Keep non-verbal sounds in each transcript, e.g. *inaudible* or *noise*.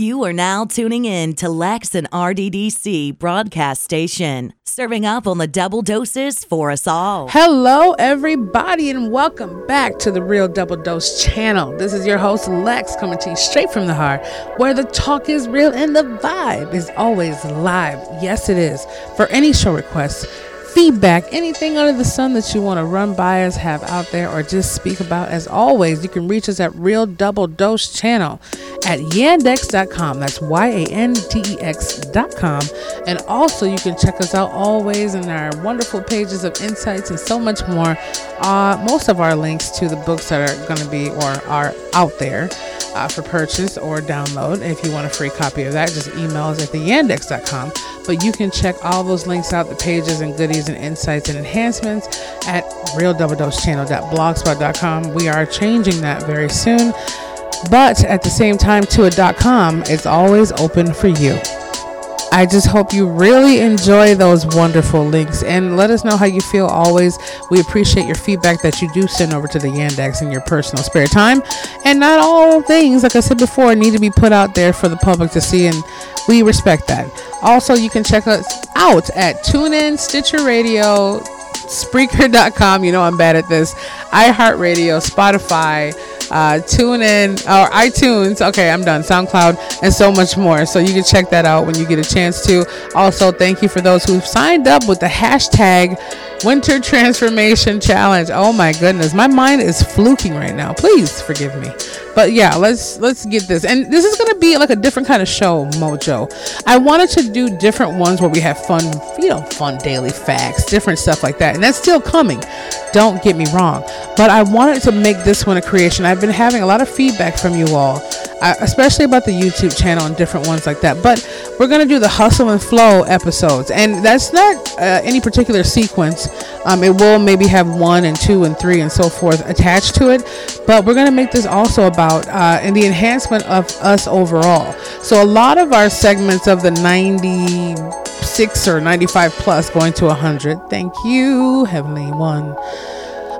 You are now tuning in to Lex and RDDC broadcast station, serving up on the double doses for us all. Hello, everybody, and welcome back to the Real Double Dose channel. This is your host, Lex, coming to you straight from the heart, where the talk is real and the vibe is always live. Yes, it is. For any show requests, feedback, anything under the sun that you want to run by us, have out there, or just speak about, as always, you can reach us at Real Double Dose Channel at yandex.com. That's Y A N D E X.com. And also, you can check us out always in our wonderful pages of insights and so much more. Uh, most of our links to the books that are going to be or are out there uh, for purchase or download. If you want a free copy of that, just email us at the theyandex.com. But you can check all those links out, the pages and goodies and insights and enhancements at realdoubledosechannel.blogspot.com. We are changing that very soon. But at the same time, to a .com is always open for you. I just hope you really enjoy those wonderful links and let us know how you feel always. We appreciate your feedback that you do send over to the Yandex in your personal spare time. And not all things, like I said before, need to be put out there for the public to see, and we respect that. Also, you can check us out at TuneIn, Stitcher Radio, Spreaker.com. You know I'm bad at this. iHeartRadio, Spotify uh, tune in or iTunes. Okay, I'm done. SoundCloud and so much more. So you can check that out when you get a chance to. Also, thank you for those who've signed up with the hashtag Winter Transformation Challenge. Oh my goodness, my mind is fluking right now. Please forgive me. But yeah, let's let's get this. And this is gonna be like a different kind of show, Mojo. I wanted to do different ones where we have fun, you know, fun daily facts, different stuff like that. And that's still coming. Don't get me wrong. But I wanted to make this one a creation. I've been having a lot of feedback from you all, uh, especially about the YouTube channel and different ones like that. But we're gonna do the hustle and flow episodes, and that's not uh, any particular sequence. Um, it will maybe have one and two and three and so forth attached to it, but we're gonna make this also about uh, in the enhancement of us overall. So a lot of our segments of the 96 or 95 plus going to 100. Thank you, Heavenly One.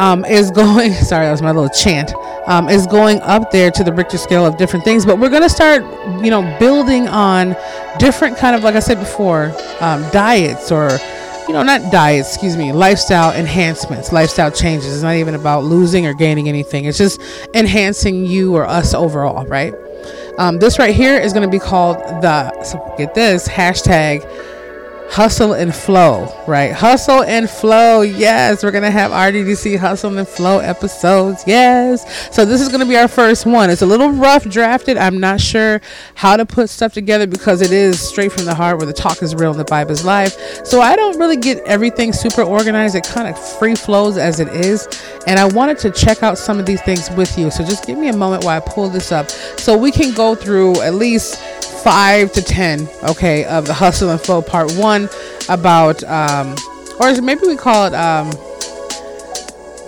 Um, is going *laughs* sorry that was my little chant um, is going up there to the richter scale of different things but we're going to start you know building on different kind of like i said before um, diets or you know not diets excuse me lifestyle enhancements lifestyle changes. It's not even about losing or gaining anything. It's just enhancing you or us overall right? Um, this right here is going to be called the so get this hashtag hustle and flow, right? Hustle and flow. Yes, we're to have RDDC hustle and flow episodes. Yes. So this is to be our first one. It's a little rough drafted. I'm not sure how to put stuff together because it is straight from the heart where the talk is real and the vibe is live. So I don't really get everything super organized. It kind of free flows as it is. And I wanted to check out some of these things with you. So just give me a moment while I pull this up so we can go through at least five to ten, okay, of the hustle and flow part one about, um, or maybe we call it um,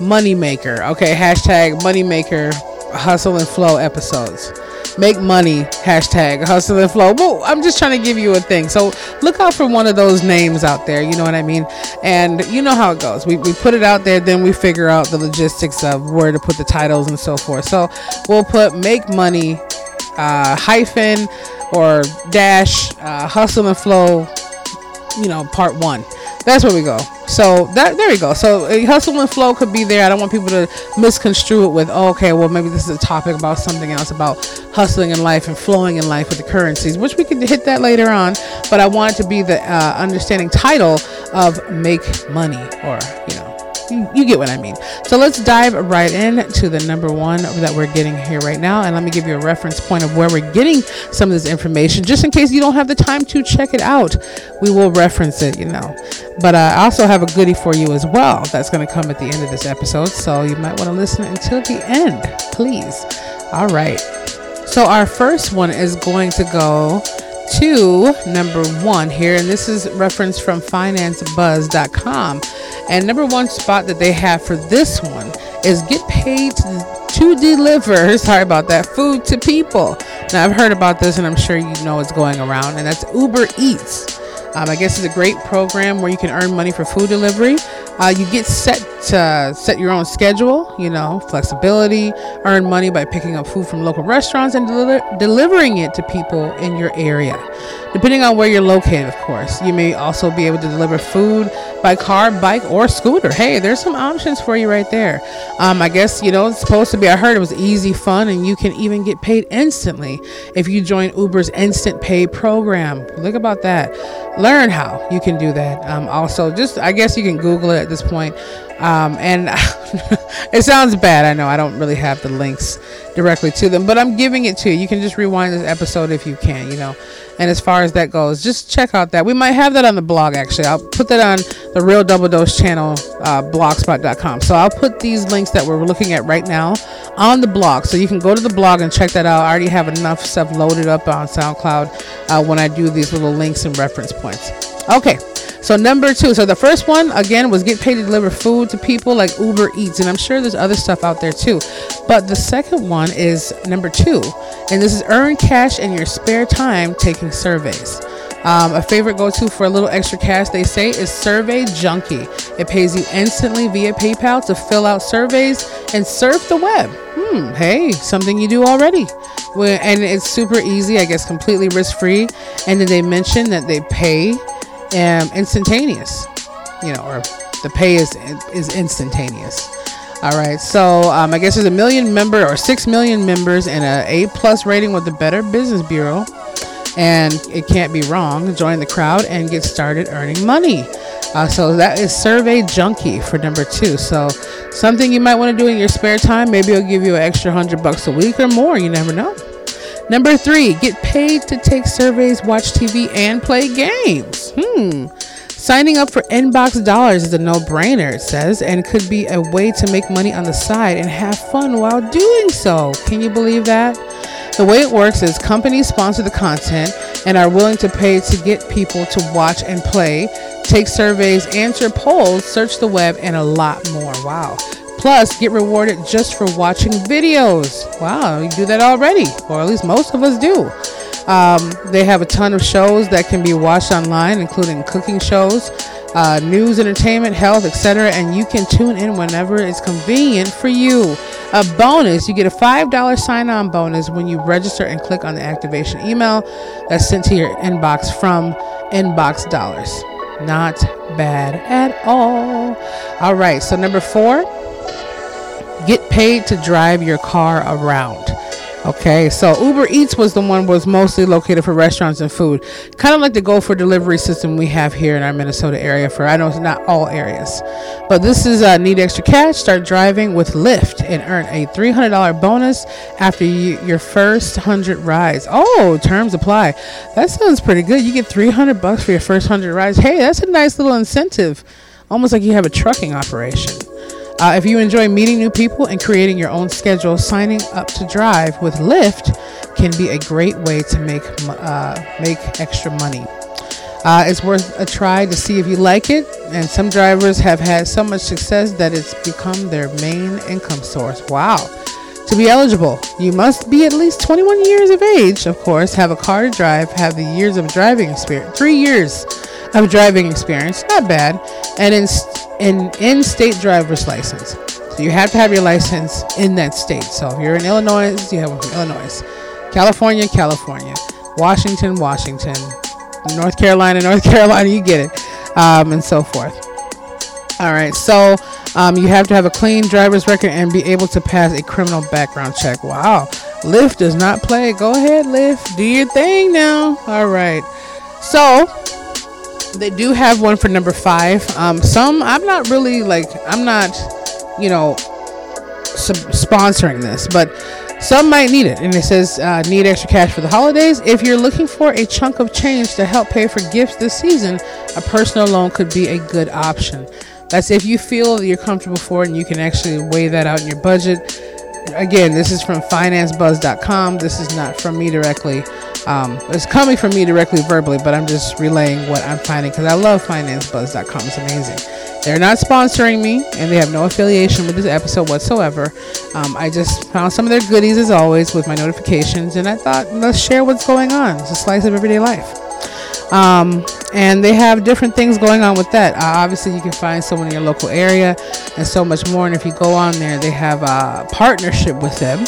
money maker, okay, hashtag money maker hustle and flow episodes. Make money hashtag hustle and flow. Well, I'm just trying to give you a thing. So look out for one of those names out there. You know what I mean? And you know how it goes. We, we put it out there, then we figure out the logistics of where to put the titles and so forth. So we'll put make money uh, hyphen or dash uh, hustle and flow you know part one. That's where we go. So that there you go. So uh, hustle and flow could be there. I don't want people to misconstrue it with oh, okay well maybe this is a topic about something else about hustling in life and flowing in life with the currencies which we could hit that later on. But i want it to be the uh, understanding title of make money or you know you, you get what I mean. So let's dive right in to the number one that we're getting here right now. And let me give you a reference point of where we're getting some of this information, just in case you don't have the time to check it out. We will reference it, you know. But uh, I also have a goodie for you as well that's going to come at the end of this episode. So you might want to listen until the end, please. All right. So our first one is going to go to number one here, and this is reference from financebuzz.com. And number one spot that they have for this one is get paid to, deliver, *laughs* sorry about that, food to people. Now, I've heard about this and I'm sure you know it's going around, and that's Uber Eats. Um, I guess it's a great program where you can earn money for food delivery. Uh, you get set to set your own schedule, you know, flexibility, earn money by picking up food from local restaurants and deli- delivering it to people in your area. Depending on where you're located, of course, you may also be able to deliver food by car, bike, or scooter. Hey, there's some options for you right there. Um, I guess, you know, it's supposed to be, I heard it was easy, fun, and you can even get paid instantly if you join Uber's Instant Pay program. Look about that. Learn how you can do that. Um, also, just, I guess you can Google it at this point. Um, and *laughs* it sounds bad. I know I don't really have the links directly to them, but I'm giving it to you. You can just rewind this episode if you can, you know. And as far as that goes, just check out that. We might have that on the blog actually. I'll put that on the Real Double Dose channel, uh, blogspot.com. So I'll put these links that we're looking at right now on the blog. So you can go to the blog and check that out. I already have enough stuff loaded up on SoundCloud uh, when I do these little links and reference points. Okay. So number two. So the first one again was get paid to deliver food to people like Uber Eats, and I'm sure there's other stuff out there too. But the second one is number two, and this is earn cash in your spare time taking surveys. Um, a favorite go to for a little extra cash, they say, is Survey Junkie. It pays you instantly via PayPal to fill out surveys and surf the web. Hmm, hey, something you do already. And it's super easy, I guess, completely risk free. And then they mention that they pay um, instantaneous, you know, or the pay is is instantaneous. All right, so um, I guess there's a million member or six million members and a A plus rating with the Better Business Bureau, and it can't be wrong. Join the crowd and get started earning money. Uh, so that is Survey Junkie for number two. So something you might want to do in your spare time. Maybe it'll give you an extra hundred bucks a week or more. You never know. Number three, get paid to take surveys, watch TV, and play games. Hmm. Signing up for Inbox Dollars is a no brainer, it says, and could be a way to make money on the side and have fun while doing so. Can you believe that? The way it works is companies sponsor the content and are willing to pay to get people to watch and play, take surveys, answer polls, search the web, and a lot more. Wow. Plus, get rewarded just for watching videos. Wow, you do that already, or at least most of us do. Um, they have a ton of shows that can be watched online, including cooking shows, uh, news, entertainment, health, etc. And you can tune in whenever it's convenient for you. A bonus, you get a $5 sign on bonus when you register and click on the activation email that's sent to your inbox from Inbox Dollars. Not bad at all. All right, so number four get paid to drive your car around. Okay, so Uber Eats was the one was mostly located for restaurants and food, kind of like the Go for Delivery system we have here in our Minnesota area. For I know it's not all areas, but this is uh, need extra cash. Start driving with Lyft and earn a three hundred dollar bonus after you, your first hundred rides. Oh, terms apply. That sounds pretty good. You get three hundred bucks for your first hundred rides. Hey, that's a nice little incentive, almost like you have a trucking operation. Uh, if you enjoy meeting new people and creating your own schedule, signing up to drive with Lyft can be a great way to make uh, make extra money. Uh, it's worth a try to see if you like it. And some drivers have had so much success that it's become their main income source. Wow. To be eligible, you must be at least 21 years of age, of course, have a car to drive, have the years of driving experience, three years of driving experience, not bad, and in, in in-state driver's license. So you have to have your license in that state. So if you're in Illinois, you have one from Illinois. California, California. Washington, Washington. North Carolina, *laughs* North Carolina, you get it. Um, and so forth. All right, so um, you have to have a clean driver's record and be able to pass a criminal background check. Wow, Lyft does not play. Go ahead, Lyft, do your thing now. All right, so they do have one for number five. Um, some I'm not really like I'm not, you know, sub- sponsoring this, but some might need it. And it says uh, need extra cash for the holidays. If you're looking for a chunk of change to help pay for gifts this season, a personal loan could be a good option. That's if you feel that you're comfortable for it and you can actually weigh that out in your budget. Again, this is from financebuzz.com. This is not from me directly. Um, it's coming from me directly verbally, but I'm just relaying what I'm finding because I love financebuzz.com. It's amazing. They're not sponsoring me, and they have no affiliation with this episode whatsoever. Um, I just found some of their goodies as always with my notifications, and I thought let's share what's going on. It's a slice of everyday life. Um, and they have different things going on with that. Uh, obviously, you can find someone in your local area and so much more. And if you go on there, they have a partnership with them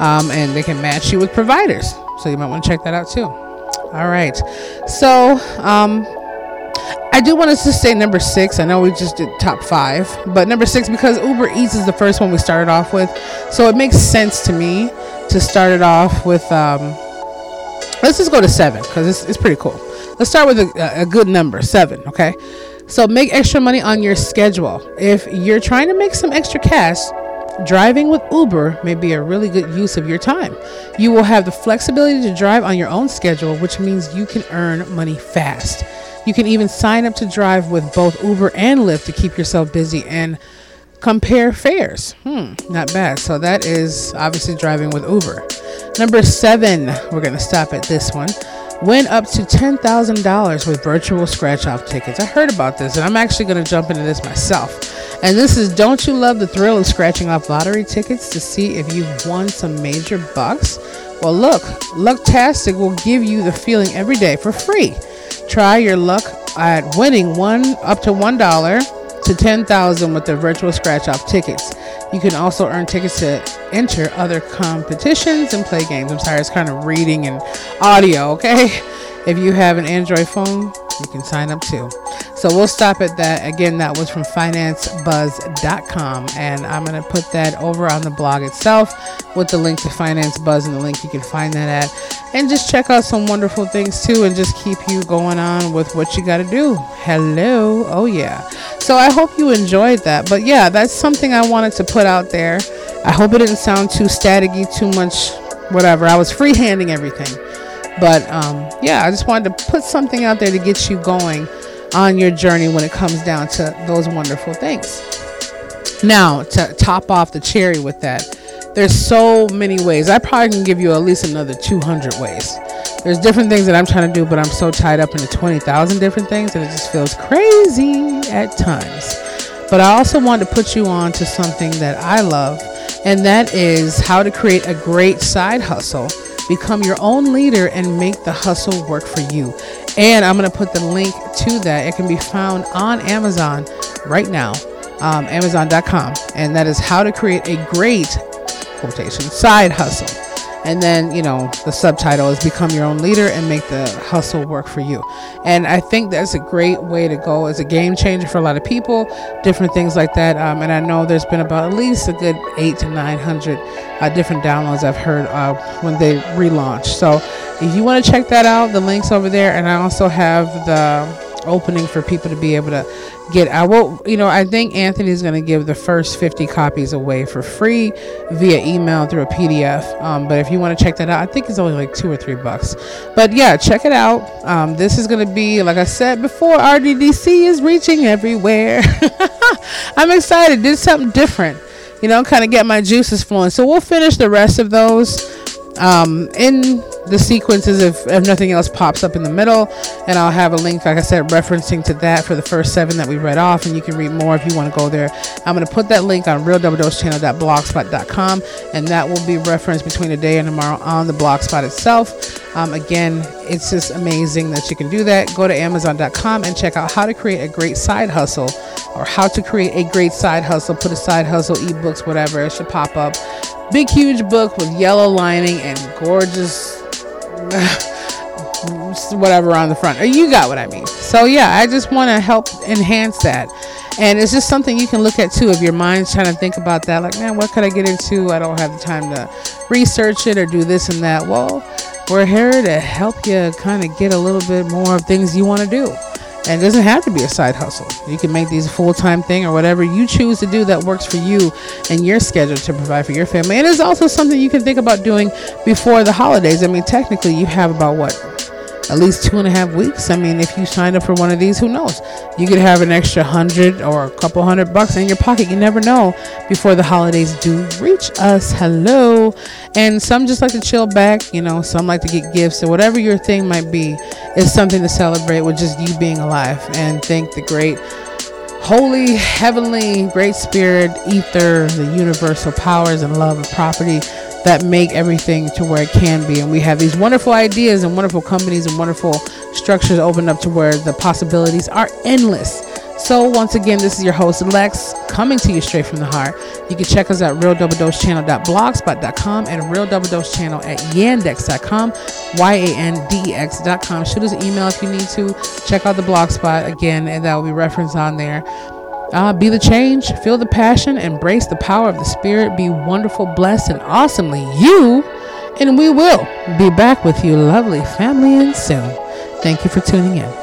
um, and they can match you with providers. So you might want to check that out too. All right. So, um, I do want us to say number six. I know we just did top five, but number six because Uber Eats is the first one we started off with, so it makes sense to me to start it off with. Um, let's just go to seven because it's, it's pretty cool. Let's start with a, a good number, seven. Okay, so make extra money on your schedule. If you're trying to make some extra cash, Driving with Uber may be a really good use of your time. You will have the flexibility to drive on your own schedule, which means you can earn money fast. You can even sign up to drive with both Uber and Lyft to keep yourself busy and compare fares. Hmm, not bad. So that is obviously driving with Uber. Number seven, we're going to stop at this one. Win up to $10,000 with virtual scratch off tickets. I heard about this and I'm actually going to jump into this myself. And this is Don't You Love the Thrill of Scratching Off Lottery Tickets to see if you've won some major bucks? Well, look, Lucktastic will give you the feeling every day for free. Try your luck at winning one up to one dollar to ten thousand with the virtual scratch off tickets. You can also earn tickets to enter other competitions and play games. I'm sorry, it's kind of reading and audio, okay? *laughs* If you have an Android phone, you can sign up too. So we'll stop at that. Again, that was from financebuzz.com. And I'm going to put that over on the blog itself with the link to Finance Buzz and the link you can find that at. And just check out some wonderful things too and just keep you going on with what you got to do. Hello. Oh, yeah. So I hope you enjoyed that. But yeah, that's something I wanted to put out there. I hope it didn't sound too staticky, too much, whatever. I was freehanding everything. But um, yeah, I just wanted to put something out there to get you going on your journey when it comes down to those wonderful things. Now, to top off the cherry with that, there's so many ways. I probably can give you at least another 200 ways. There's different things that I'm trying to do, but I'm so tied up into 20,000 different things that it just feels crazy at times. But I also want to put you on to something that I love, and that is how to create a great side hustle Become your own leader and make the hustle work for you. And I'm going to put the link to that. It can be found on Amazon right now, um, Amazon.com. And that is how to create a great quotation side hustle. And then, you know, the subtitle is Become Your Own Leader and Make the Hustle Work for You. And I think that's a great way to go. It's a game changer for a lot of people, different things like that. Um, and I know there's been about at least a good eight to 900 uh, different downloads I've heard uh, when they relaunched. So if you want to check that out, the link's over there. And I also have the opening for people to be able to get I will you know I think Anthony's going to give the first 50 copies away for free via email through a PDF um, but if you want to check that out I think it's only like two or three bucks. But yeah check it out. Um, this is going to be like I said before RDDC is reaching everywhere. *laughs* I'm excited. Did something different. You know kind of get my juices flowing. So we'll finish the rest of those um, in the sequences if, if nothing else pops up in the middle and i'll have a link like i said referencing to that for the first seven that we read off and you can read more if you want to go there. I'm going to put that link on realdoubledosechannel.blogspot.com and that will be referenced between today and tomorrow on the blogspot itself. Um, again it's just amazing that you can do that. Go to amazon.com and check out how to create a great side hustle or how to create a great side hustle put a side hustle ebooks whatever it should pop up big huge book with yellow lining and gorgeous *laughs* whatever on the front. You got what I mean. So yeah, I just want to help enhance that. And it's just something you can look at too if your mind's trying to think about that. Like, man, what could I get into? I don't have the time to research it or do this and that. Well, we're here to help you kind of get a little bit more of things you want to do. And it doesn't have to be a side hustle. You can make these a full time thing or whatever you choose to do that works for you and your schedule to provide for your family. And it's also something you can think about doing before the holidays. I mean, technically, you have about what at least two and a half weeks. I mean, if you sign up for one of these, who knows? You could have an extra hundred or a couple hundred bucks in your pocket. You never know before the holidays do reach us. Hello. And some just like to chill back, you know, some like to get gifts or whatever your thing might be is something to celebrate with just you being alive and thank the great holy, heavenly, great spirit, ether, the universal powers and love of property that make everything to where it can be. And we have these wonderful ideas and wonderful companies and wonderful structures open up to where the possibilities are endless. So, once again, this is your host, Lex, coming to you straight from the heart. You can check us at realdoubledosechannel.blogspot.com and Real Double at yandex.com, Y A N D E X.com. Shoot us an email if you need to. Check out the blogspot again, and that will be referenced on there. Uh, be the change, feel the passion, embrace the power of the Spirit, be wonderful, blessed, and awesomely you. And we will be back with you, lovely family, and soon. Thank you for tuning in.